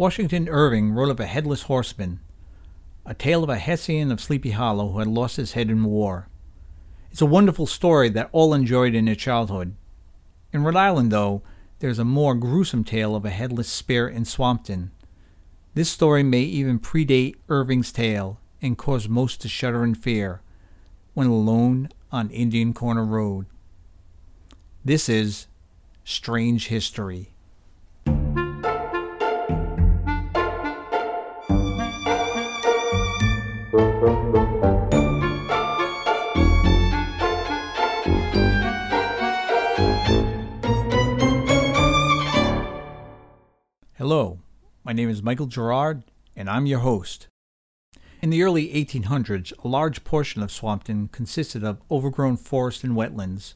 Washington Irving wrote of a headless horseman, a tale of a Hessian of Sleepy Hollow who had lost his head in war. It's a wonderful story that all enjoyed in their childhood. In Rhode Island, though, there's a more gruesome tale of a headless spirit in Swamptown. This story may even predate Irving's tale and cause most to shudder in fear when alone on Indian Corner Road. This is Strange History. My name is Michael Gerard, and I'm your host. In the early 1800s, a large portion of Swamptown consisted of overgrown forest and wetlands.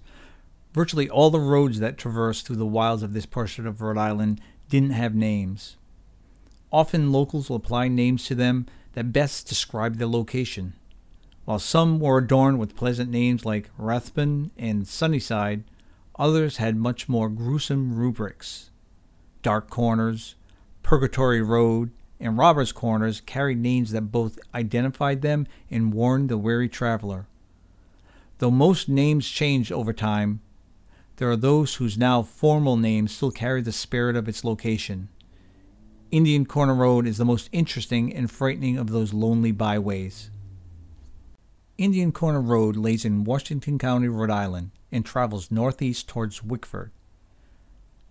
Virtually all the roads that traversed through the wilds of this portion of Rhode Island didn't have names. Often locals will apply names to them that best describe their location. While some were adorned with pleasant names like Rathbun and Sunnyside, others had much more gruesome rubrics. Dark Corners, Purgatory Road, and Robbers' Corners carried names that both identified them and warned the weary traveler. Though most names changed over time, there are those whose now formal names still carry the spirit of its location. Indian Corner Road is the most interesting and frightening of those lonely byways. Indian Corner Road lays in Washington County, Rhode Island, and travels northeast towards Wickford.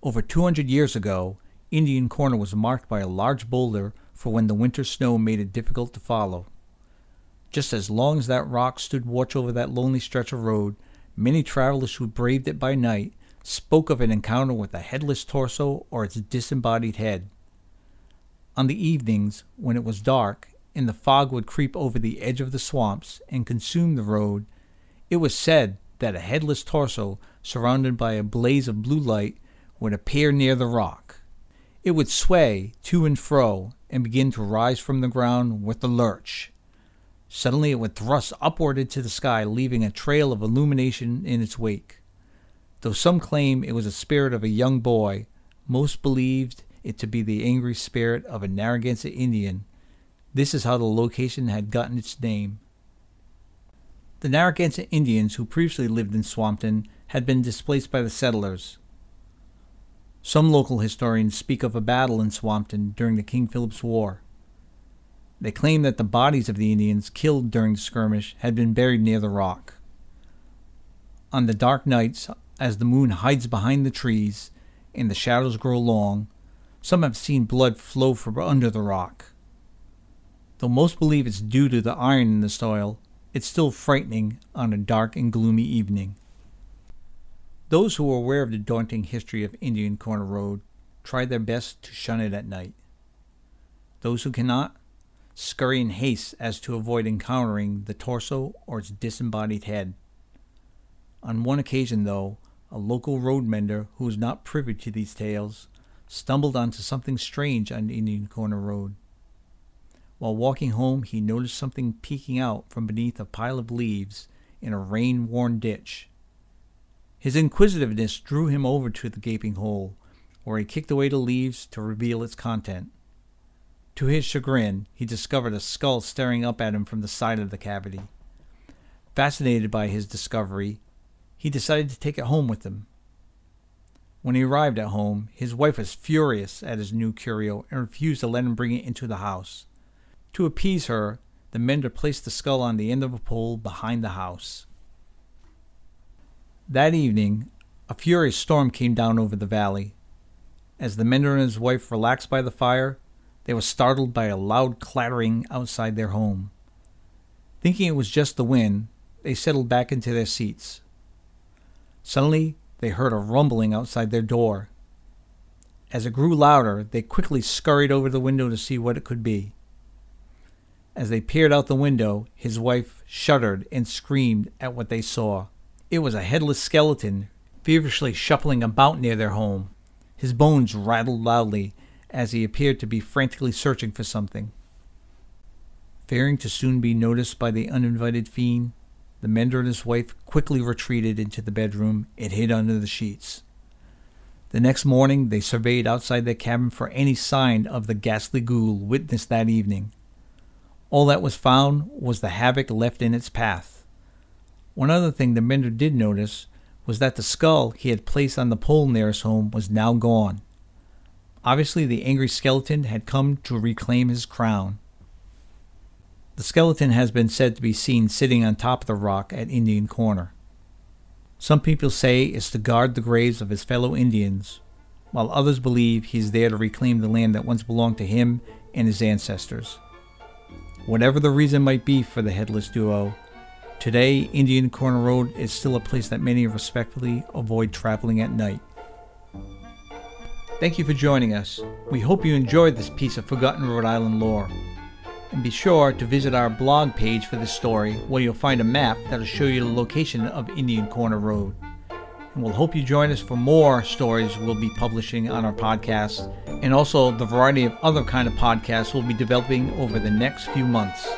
Over 200 years ago, Indian Corner was marked by a large boulder for when the winter snow made it difficult to follow. Just as long as that rock stood watch over that lonely stretch of road, many travelers who braved it by night spoke of an encounter with a headless torso or its disembodied head. On the evenings, when it was dark and the fog would creep over the edge of the swamps and consume the road, it was said that a headless torso, surrounded by a blaze of blue light, would appear near the rock. It would sway to and fro and begin to rise from the ground with a lurch. Suddenly it would thrust upward into the sky, leaving a trail of illumination in its wake. Though some claim it was the spirit of a young boy, most believed it to be the angry spirit of a Narragansett Indian. This is how the location had gotten its name. The Narragansett Indians who previously lived in Swamptown had been displaced by the settlers. Some local historians speak of a battle in Swamptown during the King Philip's War. They claim that the bodies of the Indians killed during the skirmish had been buried near the rock. On the dark nights, as the moon hides behind the trees and the shadows grow long, some have seen blood flow from under the rock. Though most believe it's due to the iron in the soil, it's still frightening on a dark and gloomy evening. Those who are aware of the daunting history of Indian Corner Road try their best to shun it at night. Those who cannot scurry in haste as to avoid encountering the torso or its disembodied head. On one occasion, though, a local road mender who was not privy to these tales stumbled onto something strange on Indian Corner Road. While walking home, he noticed something peeking out from beneath a pile of leaves in a rain worn ditch. His inquisitiveness drew him over to the gaping hole, where he kicked away the leaves to reveal its content. To his chagrin, he discovered a skull staring up at him from the side of the cavity. Fascinated by his discovery, he decided to take it home with him. When he arrived at home, his wife was furious at his new curio and refused to let him bring it into the house. To appease her, the mender placed the skull on the end of a pole behind the house. That evening, a furious storm came down over the valley. As the mender and his wife relaxed by the fire, they were startled by a loud clattering outside their home. Thinking it was just the wind, they settled back into their seats. Suddenly, they heard a rumbling outside their door. As it grew louder, they quickly scurried over the window to see what it could be. As they peered out the window, his wife shuddered and screamed at what they saw. It was a headless skeleton, feverishly shuffling about near their home. His bones rattled loudly as he appeared to be frantically searching for something. Fearing to soon be noticed by the uninvited fiend, the mender and his wife quickly retreated into the bedroom and hid under the sheets. The next morning, they surveyed outside their cabin for any sign of the ghastly ghoul witnessed that evening. All that was found was the havoc left in its path. One other thing the mender did notice was that the skull he had placed on the pole near his home was now gone. Obviously, the angry skeleton had come to reclaim his crown. The skeleton has been said to be seen sitting on top of the rock at Indian Corner. Some people say it's to guard the graves of his fellow Indians, while others believe he is there to reclaim the land that once belonged to him and his ancestors. Whatever the reason might be for the headless duo, today Indian Corner Road is still a place that many respectfully avoid traveling at night. Thank you for joining us. We hope you enjoyed this piece of forgotten Rhode Island lore. And be sure to visit our blog page for this story, where you'll find a map that'll show you the location of Indian Corner Road. And we'll hope you join us for more stories we'll be publishing on our podcast, and also the variety of other kind of podcasts we'll be developing over the next few months.